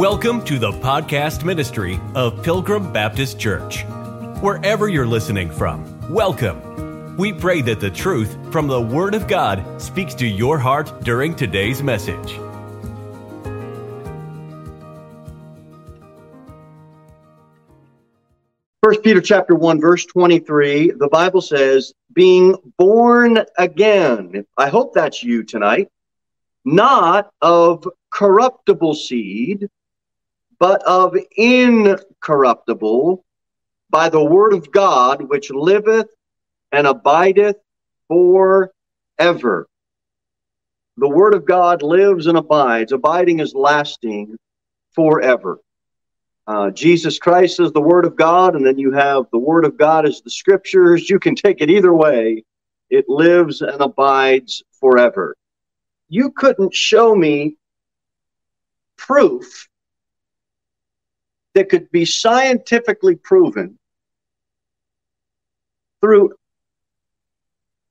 Welcome to the podcast ministry of Pilgrim Baptist Church. Wherever you're listening from, welcome. We pray that the truth from the Word of God speaks to your heart during today's message. First Peter chapter 1 verse 23 the Bible says being born again I hope that's you tonight not of corruptible seed but of incorruptible by the word of God which liveth and abideth forever the word of God lives and abides abiding is lasting forever uh, Jesus Christ is the Word of God, and then you have the Word of God as the Scriptures. You can take it either way. It lives and abides forever. You couldn't show me proof that could be scientifically proven through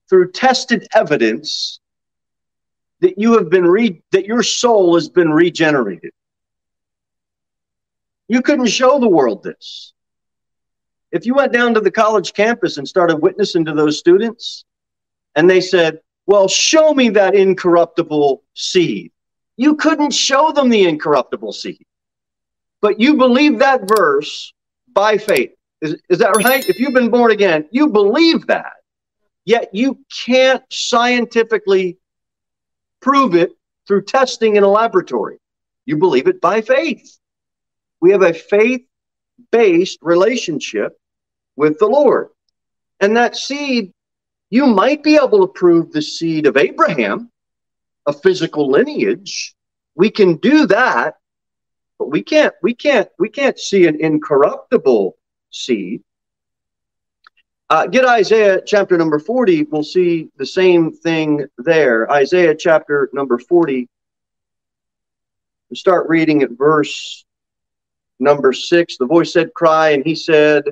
through tested evidence that you have been re- that your soul has been regenerated you couldn't show the world this. If you went down to the college campus and started witnessing to those students, and they said, Well, show me that incorruptible seed, you couldn't show them the incorruptible seed. But you believe that verse by faith. Is, is that right? If you've been born again, you believe that. Yet you can't scientifically prove it through testing in a laboratory. You believe it by faith. We have a faith based relationship with the Lord. And that seed, you might be able to prove the seed of Abraham, a physical lineage. We can do that, but we can't, we can't, we can't see an incorruptible seed. Uh, get Isaiah chapter number 40. We'll see the same thing there. Isaiah chapter number 40. We start reading at verse number six, the voice said, Cry, and he said,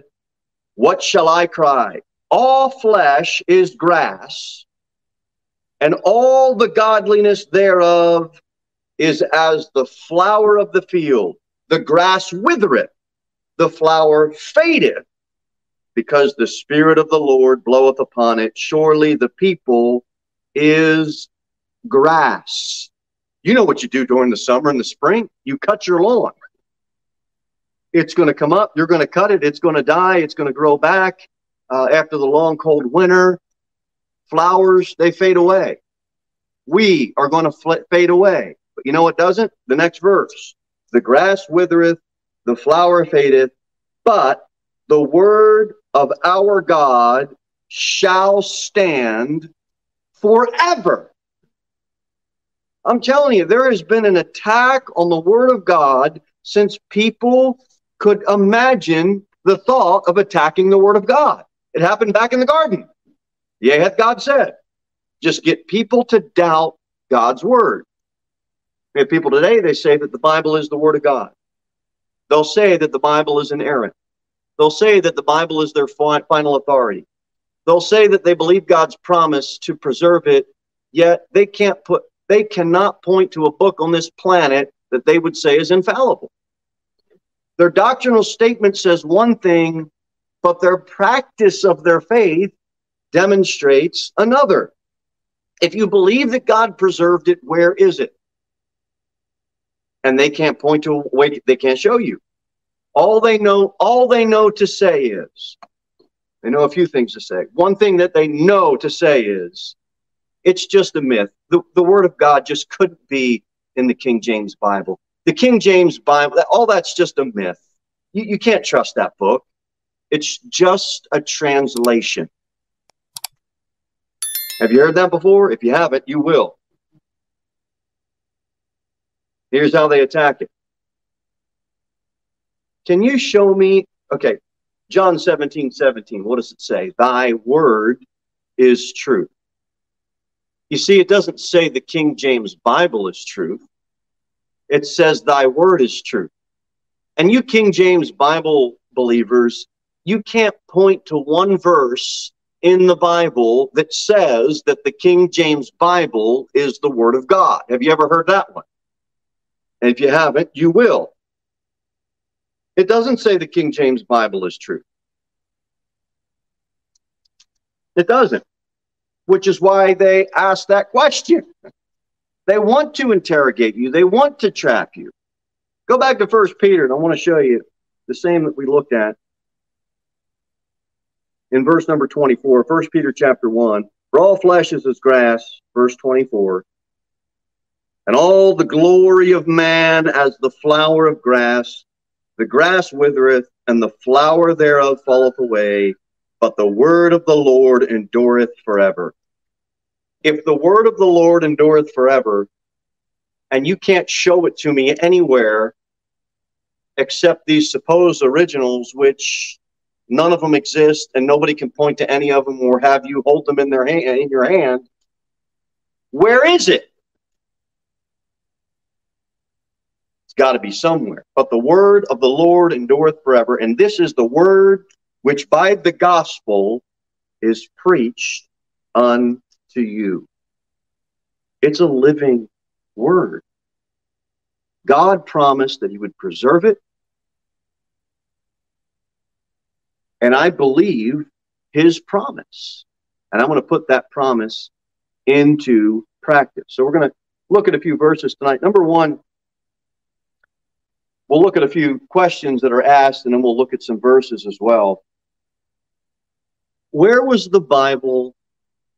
What shall I cry? All flesh is grass, and all the godliness thereof is as the flower of the field. The grass withereth, the flower fadeth, because the Spirit of the Lord bloweth upon it. Surely the people is grass. You know what you do during the summer and the spring? You cut your lawn. It's going to come up. You're going to cut it. It's going to die. It's going to grow back uh, after the long, cold winter. Flowers, they fade away. We are going to fl- fade away. But you know what doesn't? The next verse. The grass withereth, the flower fadeth, but the word of our God shall stand forever. I'm telling you, there has been an attack on the word of God since people could imagine the thought of attacking the word of God. It happened back in the garden. Yea, hath God said. Just get people to doubt God's word. Have people today, they say that the Bible is the word of God. They'll say that the Bible is inerrant. They'll say that the Bible is their final authority. They'll say that they believe God's promise to preserve it, yet they can't put they cannot point to a book on this planet that they would say is infallible. Their doctrinal statement says one thing, but their practice of their faith demonstrates another. If you believe that God preserved it, where is it? And they can't point to a way, they can't show you. All they know, all they know to say is, they know a few things to say. One thing that they know to say is, it's just a myth. The, the word of God just couldn't be in the King James Bible the King James Bible, all that's just a myth. You, you can't trust that book. It's just a translation. Have you heard that before? If you haven't, you will. Here's how they attack it. Can you show me? Okay, John 17, 17. What does it say? Thy word is truth. You see, it doesn't say the King James Bible is truth it says, Thy word is truth. And you King James Bible believers, you can't point to one verse in the Bible that says that the King James Bible is the Word of God. Have you ever heard that one? And if you haven't, you will. It doesn't say the King James Bible is true. It doesn't, which is why they ask that question. They want to interrogate you, they want to trap you. Go back to First Peter, and I want to show you the same that we looked at in verse number 24, 1 Peter chapter 1. For all flesh is as grass, verse 24, and all the glory of man as the flower of grass. The grass withereth, and the flower thereof falleth away, but the word of the Lord endureth forever. If the word of the Lord endureth forever, and you can't show it to me anywhere except these supposed originals, which none of them exist, and nobody can point to any of them or have you hold them in their hand, in your hand. Where is it? It's got to be somewhere. But the word of the Lord endureth forever, and this is the word which by the gospel is preached unto you. It's a living word. God promised that he would preserve it. And I believe his promise. And I'm going to put that promise into practice. So we're going to look at a few verses tonight. Number one, we'll look at a few questions that are asked, and then we'll look at some verses as well. Where was the Bible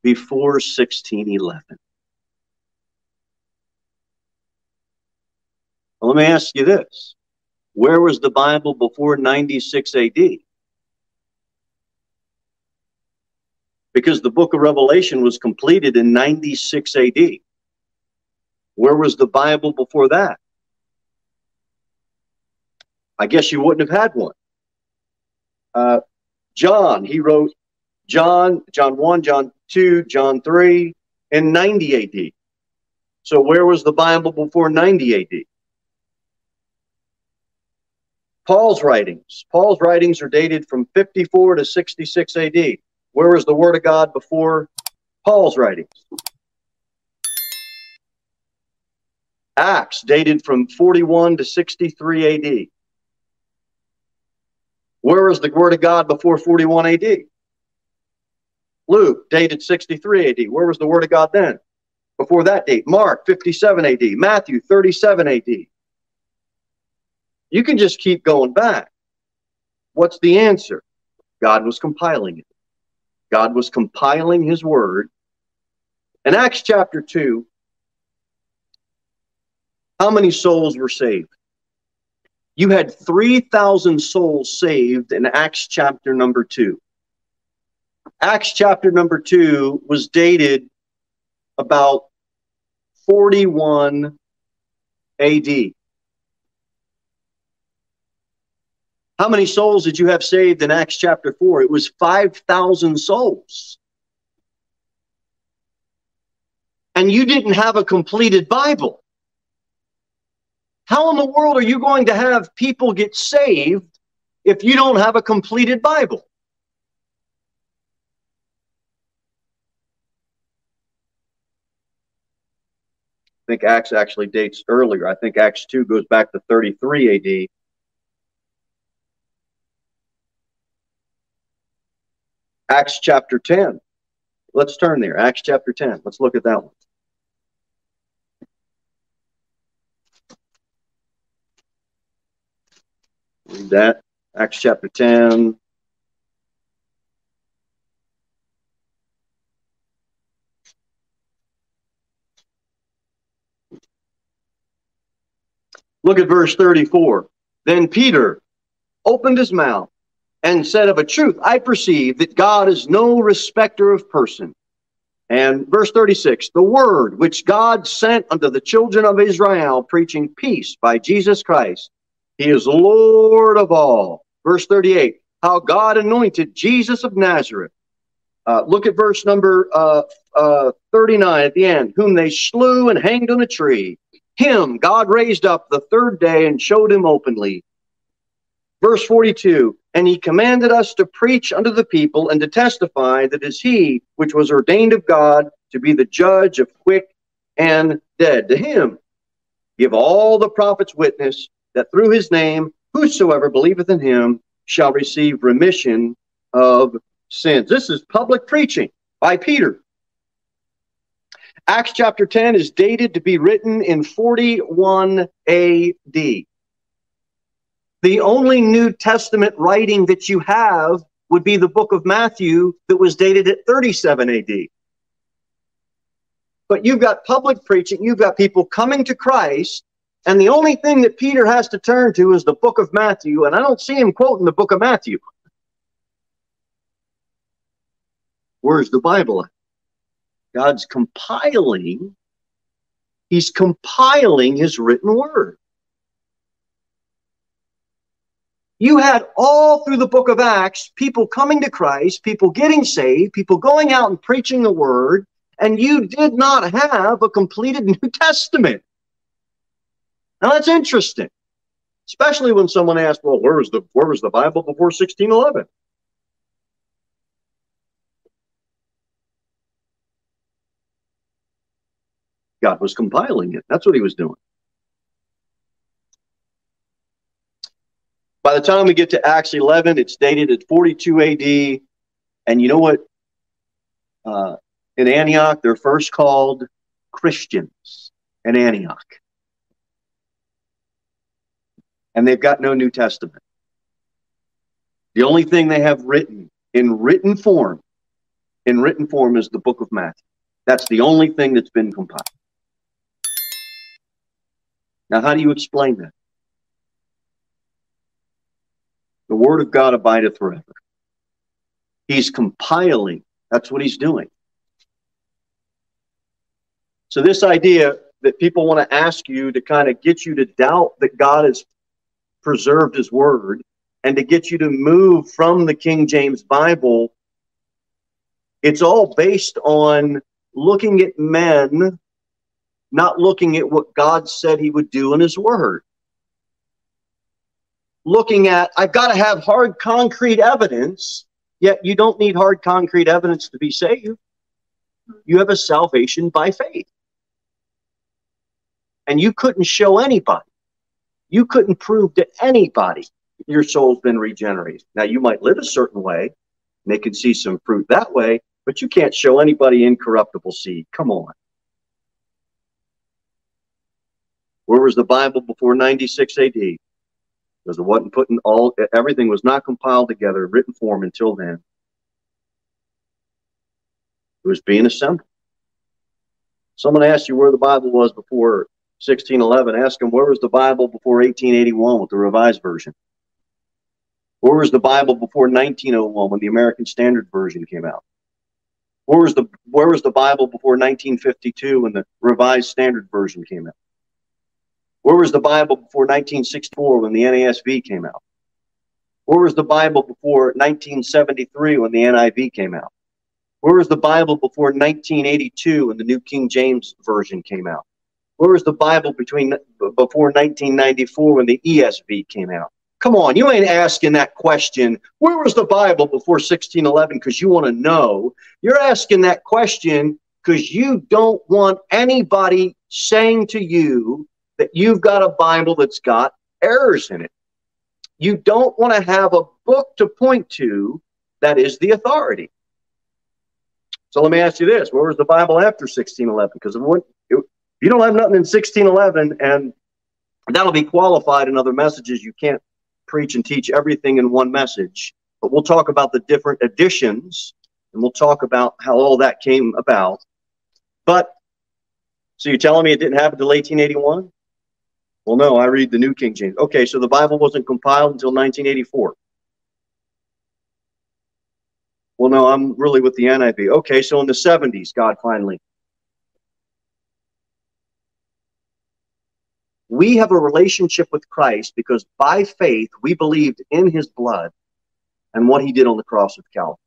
before 1611? Well, let me ask you this. Where was the Bible before 96 AD? Because the book of Revelation was completed in 96 AD. Where was the Bible before that? I guess you wouldn't have had one. Uh, John, he wrote John, John 1, John 2, John 3, in 90 AD. So where was the Bible before 90 AD? Paul's writings. Paul's writings are dated from 54 to 66 AD. Where was the Word of God before Paul's writings? Acts dated from 41 to 63 AD. Where was the Word of God before 41 AD? Luke, dated 63 AD. Where was the Word of God then? Before that date, Mark, 57 AD. Matthew, 37 AD. You can just keep going back. What's the answer? God was compiling it. God was compiling his word. In Acts chapter 2, how many souls were saved? You had 3,000 souls saved in Acts chapter number 2. Acts chapter number 2 was dated about 41 AD. How many souls did you have saved in Acts chapter 4? It was 5,000 souls. And you didn't have a completed Bible. How in the world are you going to have people get saved if you don't have a completed Bible? I think Acts actually dates earlier. I think Acts 2 goes back to 33 AD. Acts chapter 10. Let's turn there. Acts chapter 10. Let's look at that one. Read that. Acts chapter 10. Look at verse 34. Then Peter opened his mouth and said, Of a truth, I perceive that God is no respecter of person. And verse 36 The word which God sent unto the children of Israel, preaching peace by Jesus Christ, he is Lord of all. Verse 38 How God anointed Jesus of Nazareth. Uh, look at verse number uh, uh, 39 at the end, whom they slew and hanged on a tree. Him God raised up the third day and showed him openly. Verse 42 And he commanded us to preach unto the people and to testify that is he which was ordained of God to be the judge of quick and dead. To him give all the prophets witness that through his name whosoever believeth in him shall receive remission of sins. This is public preaching by Peter. Acts chapter 10 is dated to be written in 41 AD. The only New Testament writing that you have would be the book of Matthew that was dated at 37 AD. But you've got public preaching, you've got people coming to Christ, and the only thing that Peter has to turn to is the book of Matthew, and I don't see him quoting the book of Matthew. Where's the Bible? God's compiling, he's compiling his written word. You had all through the book of Acts people coming to Christ, people getting saved, people going out and preaching the word, and you did not have a completed New Testament. Now that's interesting, especially when someone asks, "Well, where was the where was the Bible before 1611?" God was compiling it. That's what He was doing. By the time we get to Acts 11, it's dated at 42 AD. And you know what? Uh, in Antioch, they're first called Christians in Antioch. And they've got no New Testament. The only thing they have written in written form, in written form, is the book of Matthew. That's the only thing that's been compiled. Now, how do you explain that? The word of God abideth forever. He's compiling. That's what he's doing. So, this idea that people want to ask you to kind of get you to doubt that God has preserved his word and to get you to move from the King James Bible, it's all based on looking at men, not looking at what God said he would do in his word looking at, I've got to have hard concrete evidence, yet you don't need hard concrete evidence to be saved. You have a salvation by faith. And you couldn't show anybody, you couldn't prove to anybody your soul's been regenerated. Now, you might live a certain way, and they can see some fruit that way, but you can't show anybody incorruptible seed. Come on. Where was the Bible before 96 AD? because it wasn't putting all everything was not compiled together in written form until then. It was being assembled. Someone asked you where the Bible was before 1611. Ask them where was the Bible before 1881 with the Revised Version. Where was the Bible before 1901 when the American Standard Version came out? Where was the where was the Bible before 1952 when the Revised Standard Version came out? Where was the Bible before 1964 when the NASB came out? Where was the Bible before 1973 when the NIV came out? Where was the Bible before 1982 when the New King James Version came out? Where was the Bible between before 1994 when the ESV came out? Come on, you ain't asking that question. Where was the Bible before 1611 because you want to know? You're asking that question because you don't want anybody saying to you that you've got a Bible that's got errors in it. You don't want to have a book to point to that is the authority. So let me ask you this: Where was the Bible after 1611? Because if you don't have nothing in 1611, and that'll be qualified in other messages. You can't preach and teach everything in one message. But we'll talk about the different editions, and we'll talk about how all that came about. But so you're telling me it didn't happen until 1881? Well, no, I read the New King James. Okay, so the Bible wasn't compiled until 1984. Well, no, I'm really with the NIV. Okay, so in the 70s, God finally. We have a relationship with Christ because by faith we believed in his blood and what he did on the cross of Calvary.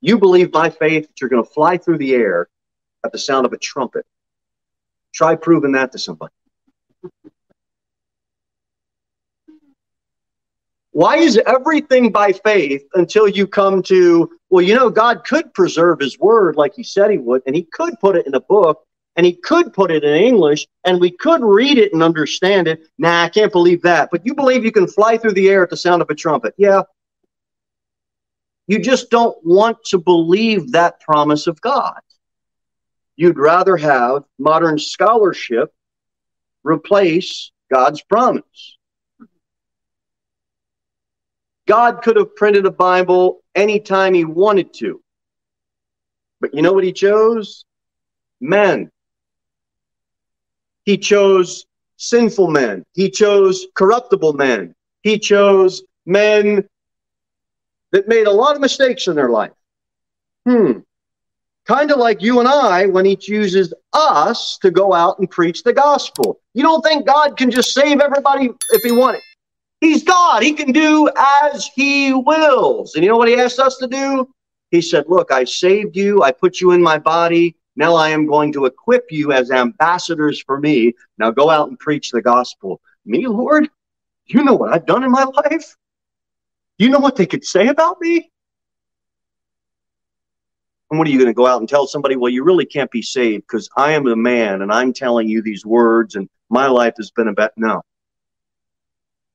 You believe by faith that you're going to fly through the air at the sound of a trumpet. Try proving that to somebody. Why is everything by faith until you come to, well, you know, God could preserve his word like he said he would, and he could put it in a book, and he could put it in English and we could read it and understand it. Nah, I can't believe that. But you believe you can fly through the air at the sound of a trumpet. Yeah. You just don't want to believe that promise of God. You'd rather have modern scholarship replace God's promise. God could have printed a Bible anytime he wanted to. But you know what he chose? Men. He chose sinful men. He chose corruptible men. He chose men that made a lot of mistakes in their life. Hmm. Kind of like you and I when he chooses us to go out and preach the gospel. You don't think God can just save everybody if he wanted? He's God. He can do as he wills. And you know what he asked us to do? He said, Look, I saved you. I put you in my body. Now I am going to equip you as ambassadors for me. Now go out and preach the gospel. Me, Lord? You know what I've done in my life? You know what they could say about me? And what are you going to go out and tell somebody? Well, you really can't be saved because I am a man and I'm telling you these words and my life has been about. No.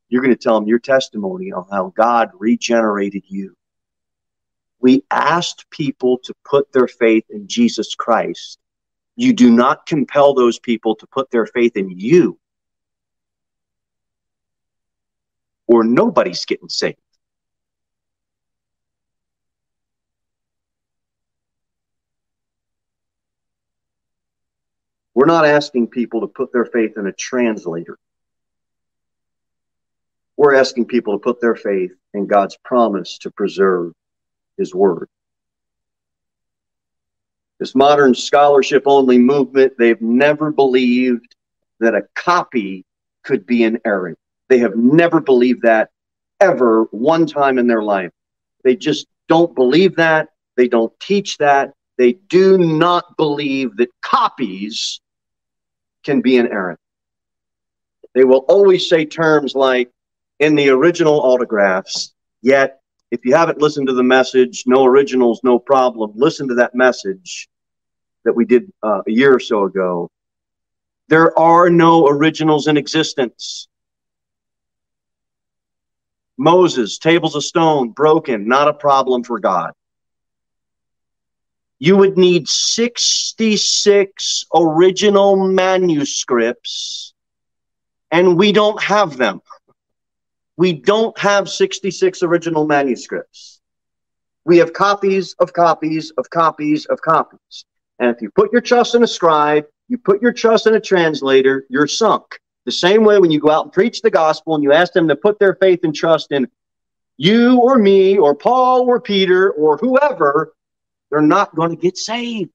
You're going to tell them your testimony of how God regenerated you. We asked people to put their faith in Jesus Christ. You do not compel those people to put their faith in you, or nobody's getting saved. We're not asking people to put their faith in a translator. We're asking people to put their faith in God's promise to preserve his word. This modern scholarship only movement, they've never believed that a copy could be an error. They have never believed that ever one time in their life. They just don't believe that. They don't teach that. They do not believe that copies can be an error. They will always say terms like, in the original autographs, yet if you haven't listened to the message, no originals, no problem. Listen to that message that we did uh, a year or so ago. There are no originals in existence. Moses, tables of stone, broken, not a problem for God. You would need 66 original manuscripts, and we don't have them. We don't have 66 original manuscripts. We have copies of copies of copies of copies. And if you put your trust in a scribe, you put your trust in a translator, you're sunk. The same way when you go out and preach the gospel and you ask them to put their faith and trust in you or me or Paul or Peter or whoever, they're not going to get saved.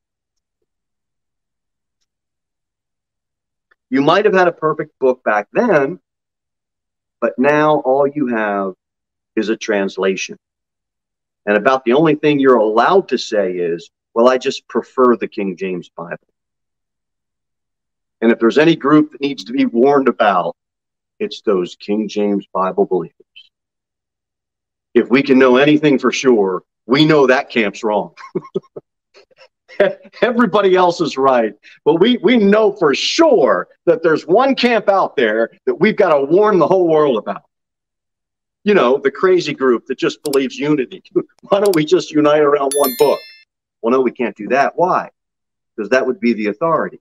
You might have had a perfect book back then, but now all you have is a translation. And about the only thing you're allowed to say is, well, I just prefer the King James Bible. And if there's any group that needs to be warned about, it's those King James Bible believers. If we can know anything for sure, we know that camp's wrong. Everybody else is right. But we, we know for sure that there's one camp out there that we've got to warn the whole world about. You know, the crazy group that just believes unity. Why don't we just unite around one book? Well, no, we can't do that. Why? Because that would be the authority.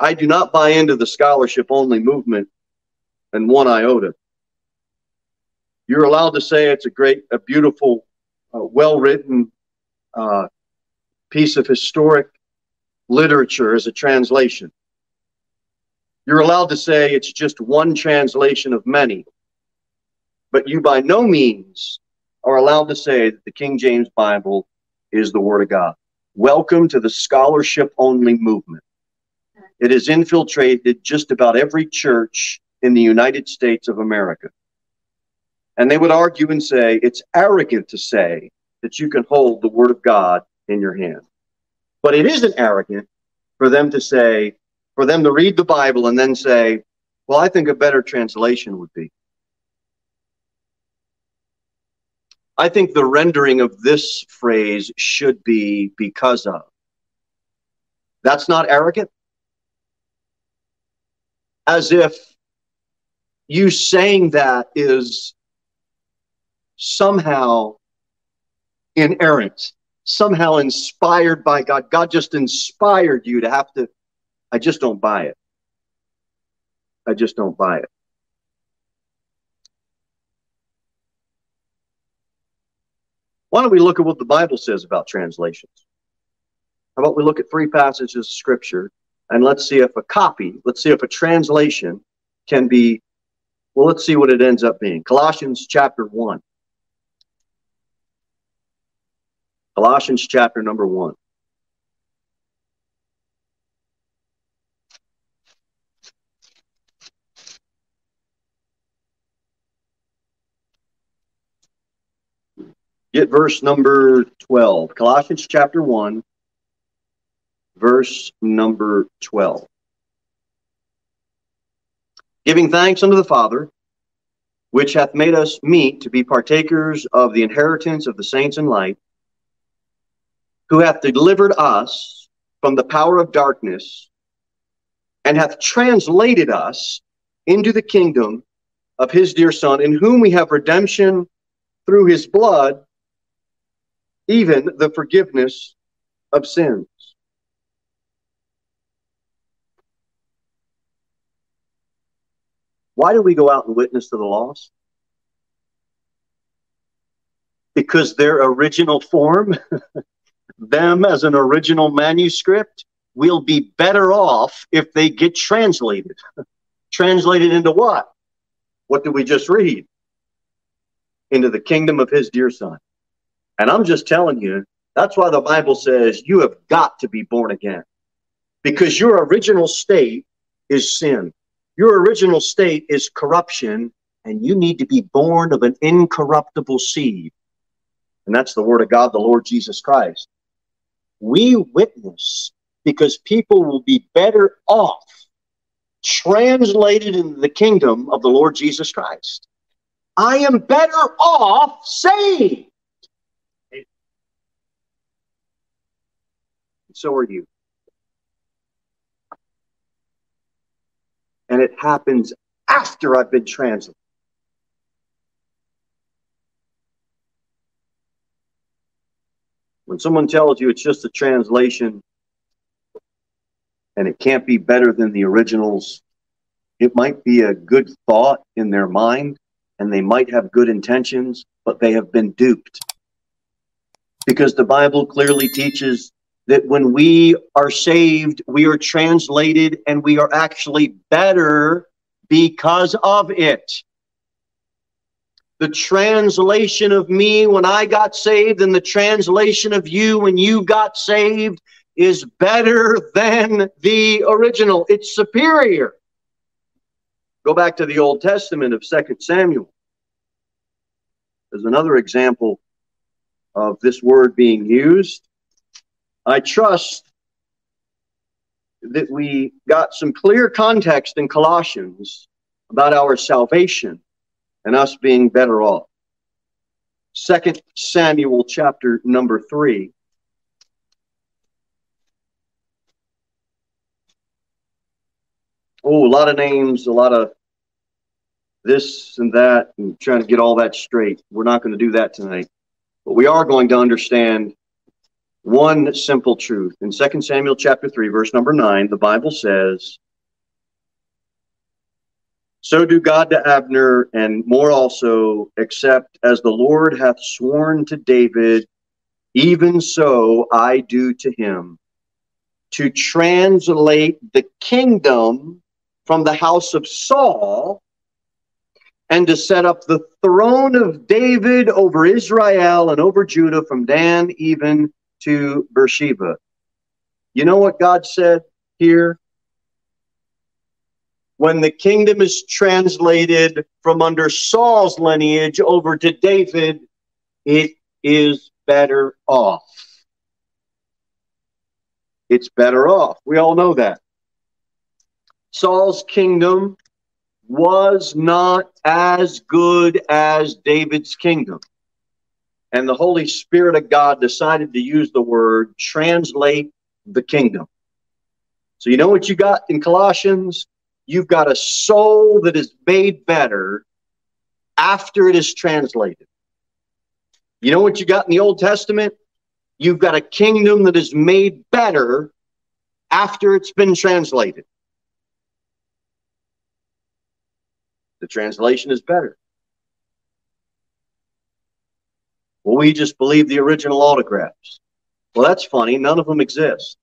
I do not buy into the scholarship only movement and one iota. You're allowed to say it's a great, a beautiful, uh, well written, uh, piece of historic literature as a translation. You're allowed to say it's just one translation of many, but you by no means are allowed to say that the King James Bible is the Word of God. Welcome to the scholarship only movement. It has infiltrated just about every church in the United States of America. And they would argue and say it's arrogant to say that you can hold the Word of God in your hand. But it isn't arrogant for them to say, for them to read the Bible and then say, well, I think a better translation would be. I think the rendering of this phrase should be because of. That's not arrogant. As if you saying that is somehow inerrant, somehow inspired by God. God just inspired you to have to. I just don't buy it. I just don't buy it. Why don't we look at what the Bible says about translations? How about we look at three passages of Scripture and let's see if a copy, let's see if a translation can be, well, let's see what it ends up being. Colossians chapter 1. Colossians chapter number 1. Get verse number 12. Colossians chapter 1, verse number 12. Giving thanks unto the Father, which hath made us meet to be partakers of the inheritance of the saints in light, who hath delivered us from the power of darkness, and hath translated us into the kingdom of his dear Son, in whom we have redemption through his blood even the forgiveness of sins. Why do we go out and witness to the lost? Because their original form, them as an original manuscript, we'll be better off if they get translated. translated into what? What did we just read? Into the kingdom of his dear son. And I'm just telling you, that's why the Bible says you have got to be born again. Because your original state is sin. Your original state is corruption, and you need to be born of an incorruptible seed. And that's the word of God, the Lord Jesus Christ. We witness because people will be better off translated into the kingdom of the Lord Jesus Christ. I am better off saved. And So are you. And it happens after I've been translated. When someone tells you it's just a translation and it can't be better than the originals, it might be a good thought in their mind and they might have good intentions, but they have been duped. Because the Bible clearly teaches that when we are saved, we are translated and we are actually better because of it. The translation of me when I got saved and the translation of you when you got saved is better than the original. It's superior. Go back to the Old Testament of Second Samuel. There's another example of this word being used. I trust that we got some clear context in Colossians about our salvation and us being better off. Second Samuel chapter number three. Oh, a lot of names, a lot of this and that, and trying to get all that straight. We're not going to do that tonight. But we are going to understand one simple truth. In 2 Samuel chapter 3, verse number 9, the Bible says, So do God to Abner, and more also, except as the Lord hath sworn to David, even so I do to him, to translate the kingdom from the house of Saul and to set up the throne of David over Israel and over Judah from Dan even to Beersheba. You know what God said here? When the kingdom is translated from under Saul's lineage over to David, it is better off. It's better off. We all know that. Saul's kingdom was not as good as David's kingdom and the Holy Spirit of God decided to use the word translate the kingdom. So you know what you got in Colossians? You've got a soul that is made better after it is translated. You know what you got in the Old Testament? You've got a kingdom that is made better after it's been translated. The translation is better. Well, we just believe the original autographs. Well, that's funny. None of them exist.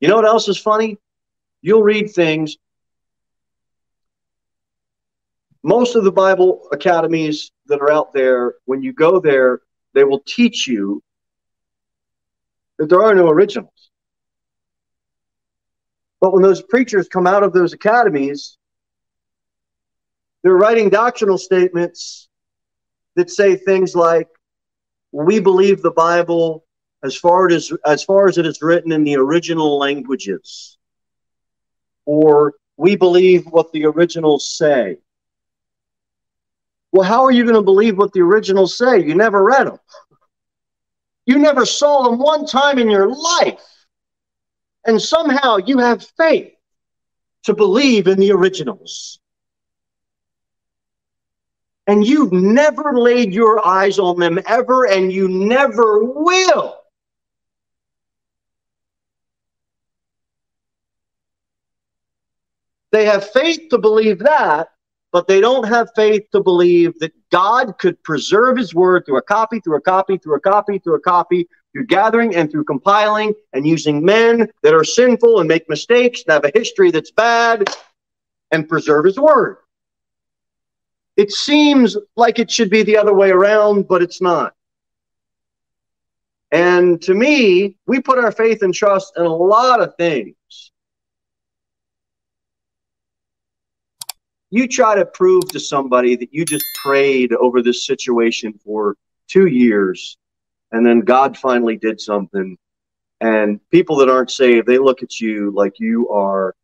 You know what else is funny? You'll read things. Most of the Bible academies that are out there, when you go there, they will teach you that there are no originals. But when those preachers come out of those academies, they're writing doctrinal statements that say things like, we believe the Bible as far as as far as it is written in the original languages or we believe what the originals say. Well how are you going to believe what the originals say? You never read them you never saw them one time in your life. And somehow you have faith to believe in the originals. And you've never laid your eyes on them ever and you never will They have faith to believe that, but they don't have faith to believe that God could preserve his word through a copy, through a copy, through a copy, through a copy, through gathering and through compiling and using men that are sinful and make mistakes and have a history that's bad and preserve his word. It seems like it should be the other way around, but it's not. And to me, we put our faith and trust in a lot of things you try to prove to somebody that you just prayed over this situation for two years and then God finally did something. And people that aren't saved, they look at you like you are,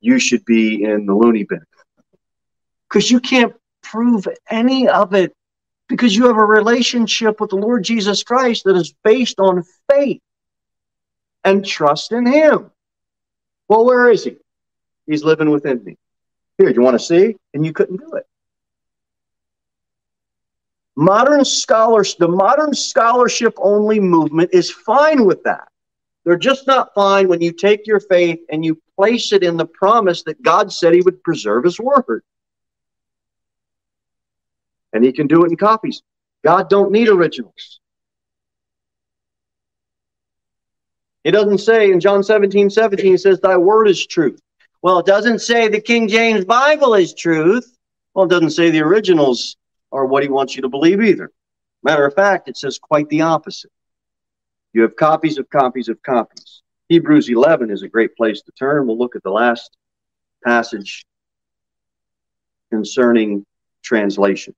you should be in the loony bin. Because you can't prove any of it because you have a relationship with the Lord Jesus Christ that is based on faith and trust in Him. Well, where is He? He's living within me. Here, you want to see? And you couldn't do it. Modern scholars, the modern scholarship only movement is fine with that. They're just not fine when you take your faith and you place it in the promise that God said he would preserve his word. And he can do it in copies. God don't need originals. He doesn't say in John 17, 17, he says, Thy word is truth. Well, it doesn't say the King James Bible is truth. Well, it doesn't say the originals are what he wants you to believe either. Matter of fact, it says quite the opposite. You have copies of copies of copies. Hebrews 11 is a great place to turn. We'll look at the last passage concerning translation.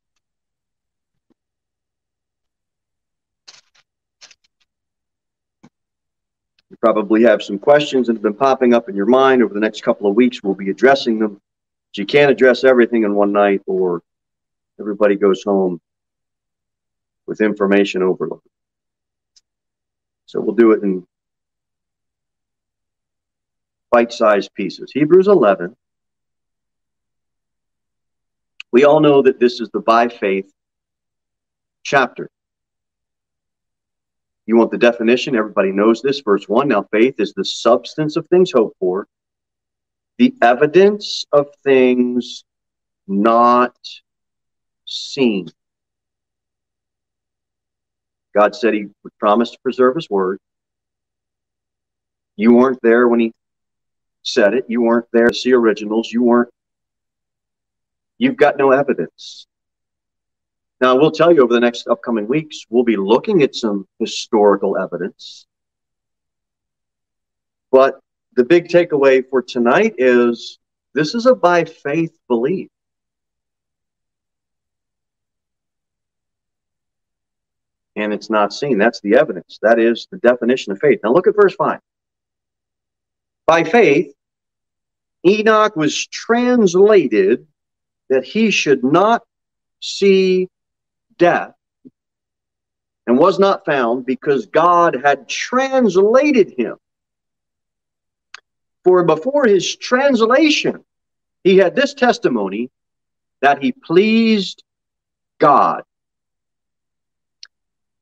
You probably have some questions that have been popping up in your mind over the next couple of weeks. We'll be addressing them. But you can't address everything in one night, or everybody goes home with information overload. So we'll do it in bite sized pieces. Hebrews 11. We all know that this is the by faith chapter. You want the definition? Everybody knows this. Verse 1 Now faith is the substance of things hoped for, the evidence of things not seen. God said he would promise to preserve his word. You weren't there when he said it. You weren't there to see originals. You weren't. You've got no evidence. Now, I will tell you over the next upcoming weeks, we'll be looking at some historical evidence. But the big takeaway for tonight is this is a by faith belief. And it's not seen. That's the evidence. That is the definition of faith. Now look at verse 5. By faith, Enoch was translated that he should not see death and was not found because God had translated him. For before his translation, he had this testimony that he pleased God.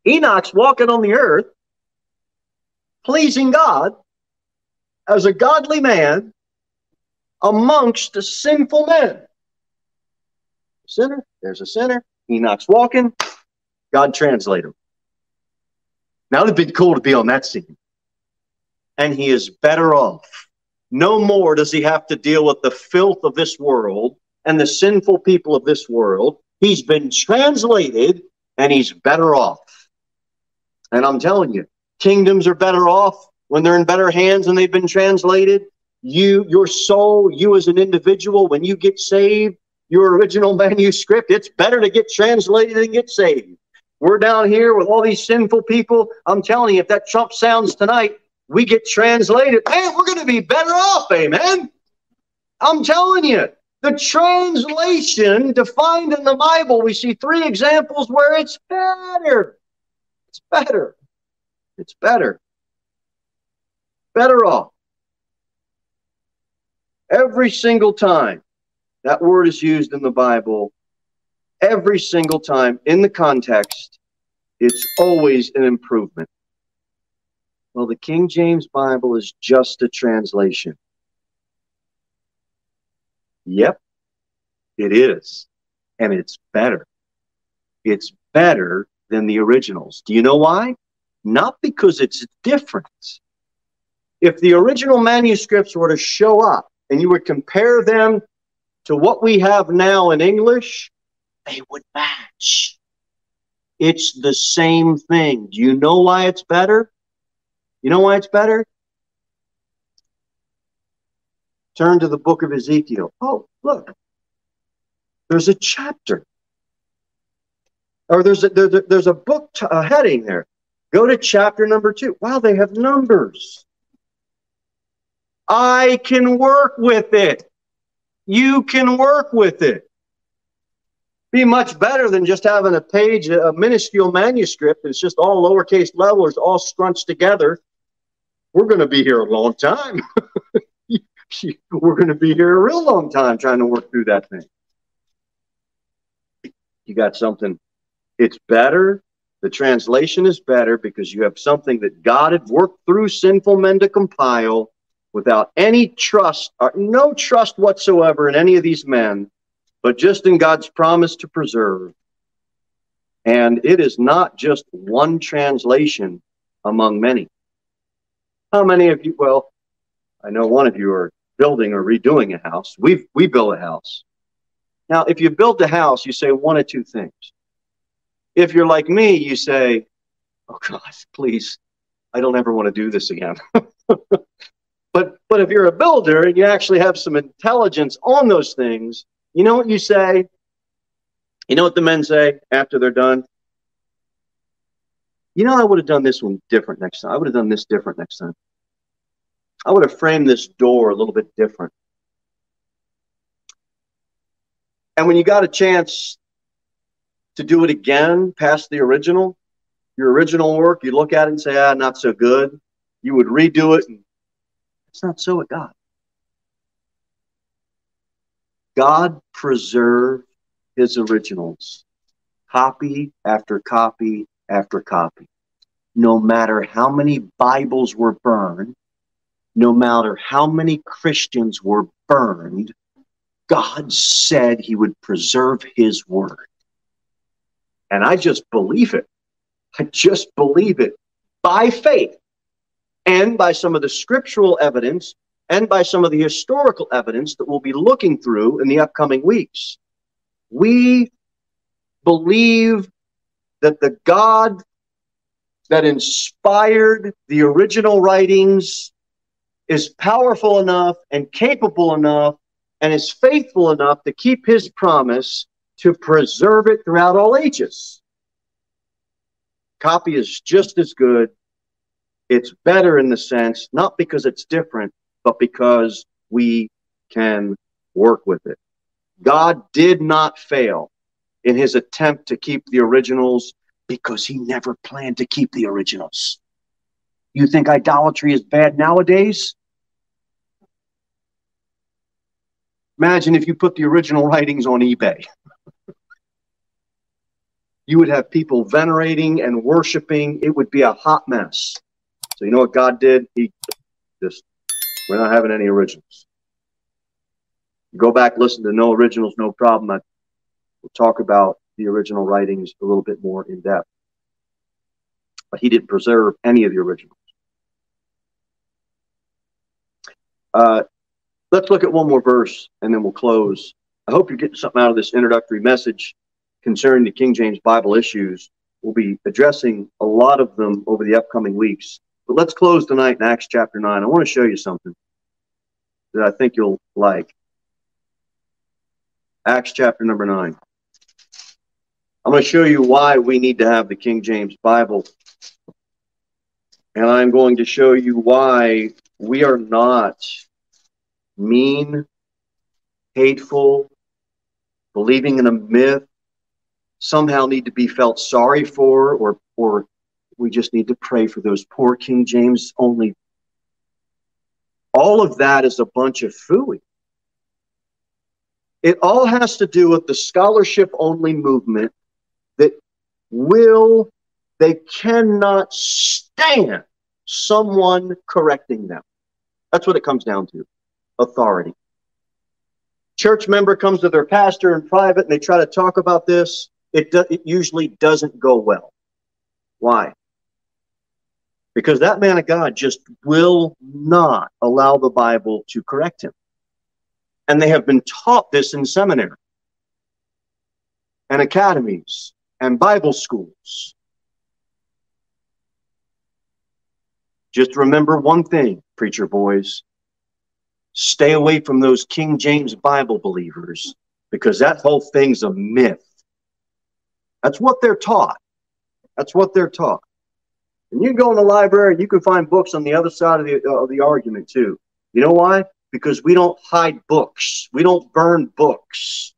Enoch's walking on the earth, pleasing God as a godly man amongst the sinful men. Sinner, there's a sinner. Enoch's walking. God translate him. Now it'd be cool to be on that scene. And he is better off. No more does he have to deal with the filth of this world and the sinful people of this world. He's been translated and he's better off. And I'm telling you, kingdoms are better off when they're in better hands and they've been translated. You, your soul, you as an individual, when you get saved, your original manuscript, it's better to get translated than get saved. We're down here with all these sinful people. I'm telling you, if that trump sounds tonight, we get translated. Man, we're going to be better off, amen. I'm telling you, the translation defined in the Bible, we see three examples where it's better. It's better. It's better. Better off. Every single time that word is used in the Bible, every single time in the context, it's always an improvement. Well, the King James Bible is just a translation. Yep, it is. And it's better. It's better than the originals. Do you know why? Not because it's different. If the original manuscripts were to show up and you would compare them to what we have now in English, they would match. It's the same thing. Do you know why it's better? You know why it's better? Turn to the book of Ezekiel. Oh, look. There's a chapter. Or there's a, there, there's a book t- a heading there. Go to chapter number two. Wow, they have numbers. I can work with it. You can work with it. Be much better than just having a page, a minuscule manuscript. It's just all lowercase letters, all scrunched together. We're going to be here a long time. We're going to be here a real long time trying to work through that thing. You got something. It's better. The translation is better because you have something that God had worked through sinful men to compile without any trust, or no trust whatsoever in any of these men, but just in God's promise to preserve. And it is not just one translation among many. How many of you, well, I know one of you are building or redoing a house. we we build a house. Now, if you build a house, you say one of two things. If you're like me, you say, oh God, please, I don't ever want to do this again. But but if you're a builder and you actually have some intelligence on those things, you know what you say? You know what the men say after they're done? You know, I would have done this one different next time. I would have done this different next time. I would have framed this door a little bit different. And when you got a chance to do it again past the original, your original work, you look at it and say, ah, not so good. You would redo it and it's not so with God. God preserved his originals, copy after copy after copy. No matter how many Bibles were burned, no matter how many Christians were burned, God said he would preserve his word. And I just believe it. I just believe it by faith and by some of the scriptural evidence and by some of the historical evidence that we'll be looking through in the upcoming weeks. We believe that the God that inspired the original writings is powerful enough and capable enough and is faithful enough to keep his promise to preserve it throughout all ages. Copy is just as good it's better in the sense, not because it's different, but because we can work with it. God did not fail in his attempt to keep the originals because he never planned to keep the originals. You think idolatry is bad nowadays? Imagine if you put the original writings on eBay. you would have people venerating and worshiping. It would be a hot mess. You know what God did? He just we're not having any originals. Go back, listen to no originals, no problem. I, we'll talk about the original writings a little bit more in depth. But he didn't preserve any of the originals. Uh, let's look at one more verse and then we'll close. I hope you're getting something out of this introductory message concerning the King James Bible issues. We'll be addressing a lot of them over the upcoming weeks. But let's close tonight in Acts chapter 9. I want to show you something that I think you'll like. Acts chapter number 9. I'm going to show you why we need to have the King James Bible. And I'm going to show you why we are not mean, hateful, believing in a myth, somehow need to be felt sorry for, or, or we just need to pray for those poor King James only. All of that is a bunch of fooey. It all has to do with the scholarship only movement that will, they cannot stand someone correcting them. That's what it comes down to authority. Church member comes to their pastor in private and they try to talk about this. It, do, it usually doesn't go well. Why? Because that man of God just will not allow the Bible to correct him. And they have been taught this in seminary and academies and Bible schools. Just remember one thing, preacher boys. Stay away from those King James Bible believers because that whole thing's a myth. That's what they're taught. That's what they're taught. And you can go in the library you can find books on the other side of the, uh, of the argument too. You know why? Because we don't hide books. We don't burn books.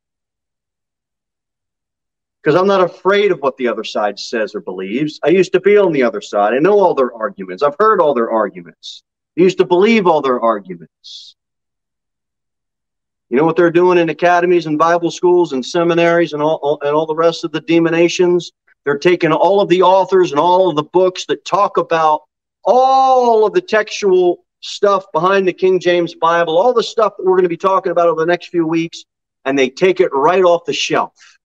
Because I'm not afraid of what the other side says or believes. I used to be on the other side. I know all their arguments. I've heard all their arguments. I used to believe all their arguments. You know what they're doing in academies and Bible schools and seminaries and all, all and all the rest of the demonations? They're taking all of the authors and all of the books that talk about all of the textual stuff behind the King James Bible, all the stuff that we're going to be talking about over the next few weeks, and they take it right off the shelf.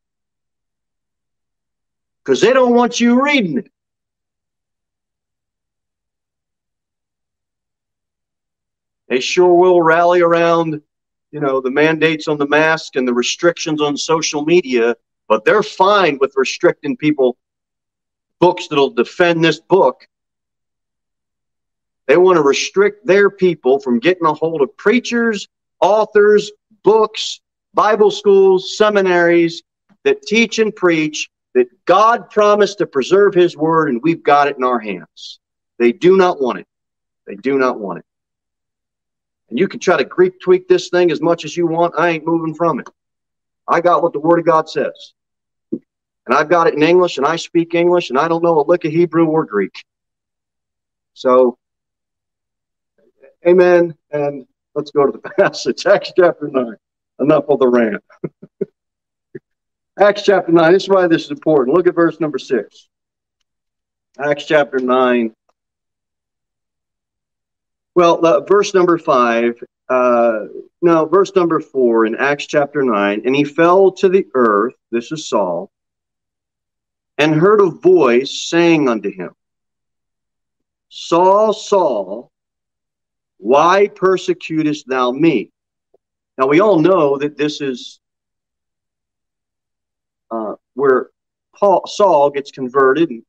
Because they don't want you reading it. They sure will rally around, you know, the mandates on the mask and the restrictions on social media but they're fine with restricting people books that'll defend this book. They want to restrict their people from getting a hold of preachers, authors, books, Bible schools, seminaries that teach and preach that God promised to preserve his word and we've got it in our hands. They do not want it. They do not want it. And you can try to Greek tweak this thing as much as you want. I ain't moving from it. I got what the word of God says and I've got it in English and I speak English and I don't know a lick of Hebrew or Greek. So, amen. And let's go to the passage, Acts chapter 9. Enough of the rant. Acts chapter 9. This is why this is important. Look at verse number 6. Acts chapter 9. Well, uh, verse number 5. Uh, no, verse number 4 in Acts chapter 9. And he fell to the earth. This is Saul and heard a voice saying unto him, Saul, Saul, why persecutest thou me? Now we all know that this is uh, where Paul Saul gets converted, and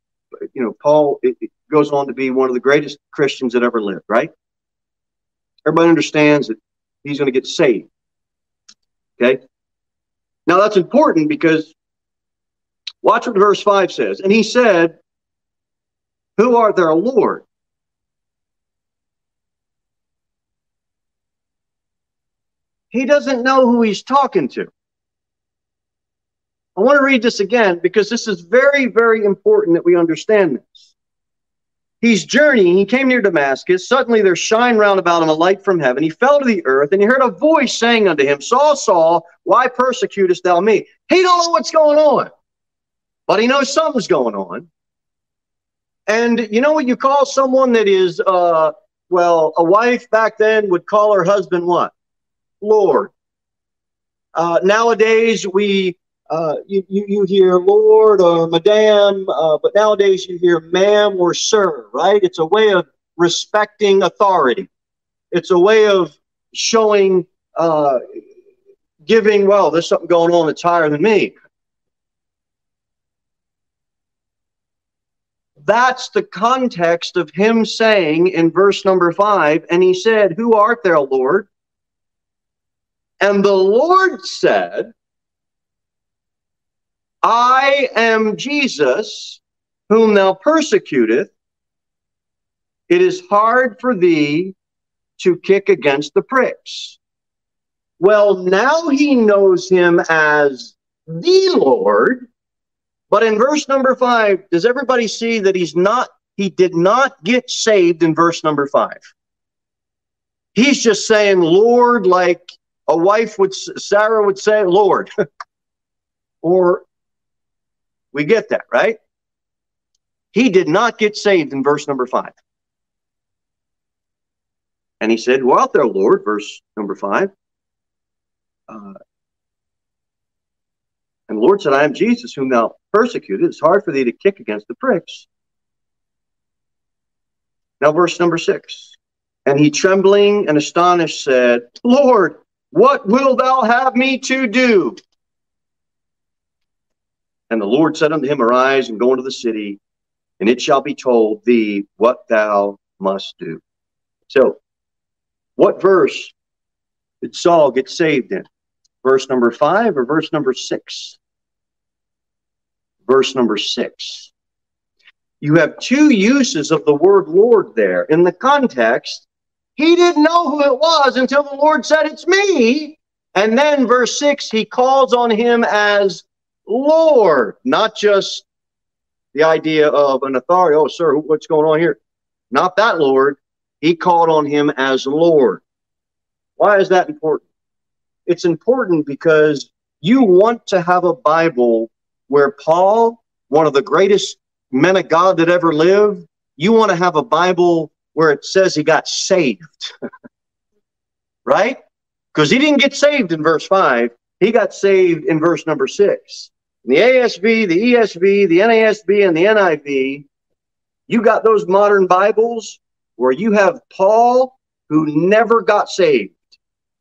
you know Paul it, it goes on to be one of the greatest Christians that ever lived. Right? Everybody understands that he's going to get saved. Okay. Now that's important because Watch what verse 5 says. And he said, Who art thou, Lord? He doesn't know who he's talking to. I want to read this again because this is very, very important that we understand this. He's journeying. He came near Damascus. Suddenly there shined round about him a light from heaven. He fell to the earth, and he heard a voice saying unto him, Saul, Saul, why persecutest thou me? He don't know what's going on, but he knows something's going on. And you know what you call someone that is, uh, well, a wife back then would call her husband what? Lord. Uh, nowadays, we uh, you, you, you hear Lord or Madame, uh, but nowadays you hear ma'am or sir, right? It's a way of respecting authority. It's a way of showing, uh, giving, well, there's something going on that's higher than me. That's the context of him saying in verse number five, and he said, Who art thou, Lord? And the Lord said, I am Jesus, whom thou persecutest. It is hard for thee to kick against the pricks. Well, now he knows him as the Lord. But in verse number five, does everybody see that he's not, he did not get saved in verse number five? He's just saying, Lord, like a wife would, Sarah would say, Lord. or we get that, right? He did not get saved in verse number five. And he said, Well, out there, Lord, verse number five. Uh, and the Lord said, I am Jesus, whom thou persecuted. It's hard for thee to kick against the pricks. Now, verse number six. And he, trembling and astonished, said, Lord, what wilt thou have me to do? And the Lord said unto him, Arise and go into the city, and it shall be told thee what thou must do. So, what verse did Saul get saved in? Verse number five or verse number six? Verse number six. You have two uses of the word Lord there. In the context, he didn't know who it was until the Lord said, It's me. And then, verse 6, he calls on him as Lord, not just the idea of an authority. Oh, sir, what's going on here? Not that Lord. He called on him as Lord. Why is that important? It's important because you want to have a Bible where Paul, one of the greatest men of God that ever lived, you want to have a Bible where it says he got saved. right? Because he didn't get saved in verse 5. He got saved in verse number 6 the ASV, the ESV, the NASB, and the NIV, you got those modern Bibles where you have Paul who never got saved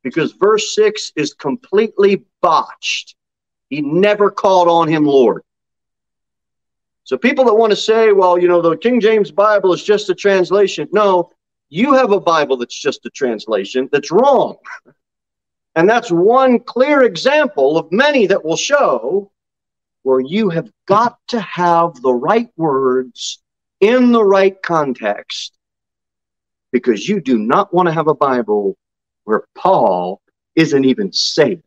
because verse 6 is completely botched. He never called on him Lord. So people that want to say, well, you know, the King James Bible is just a translation. No, you have a Bible that's just a translation that's wrong. And that's one clear example of many that will show where you have got to have the right words in the right context because you do not want to have a Bible where Paul isn't even saved.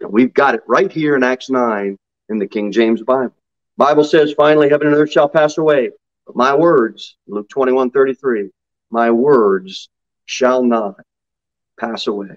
And we've got it right here in Acts 9 in the King James Bible. Bible says, finally, heaven and earth shall pass away, but my words, Luke 21 33, my words shall not pass away.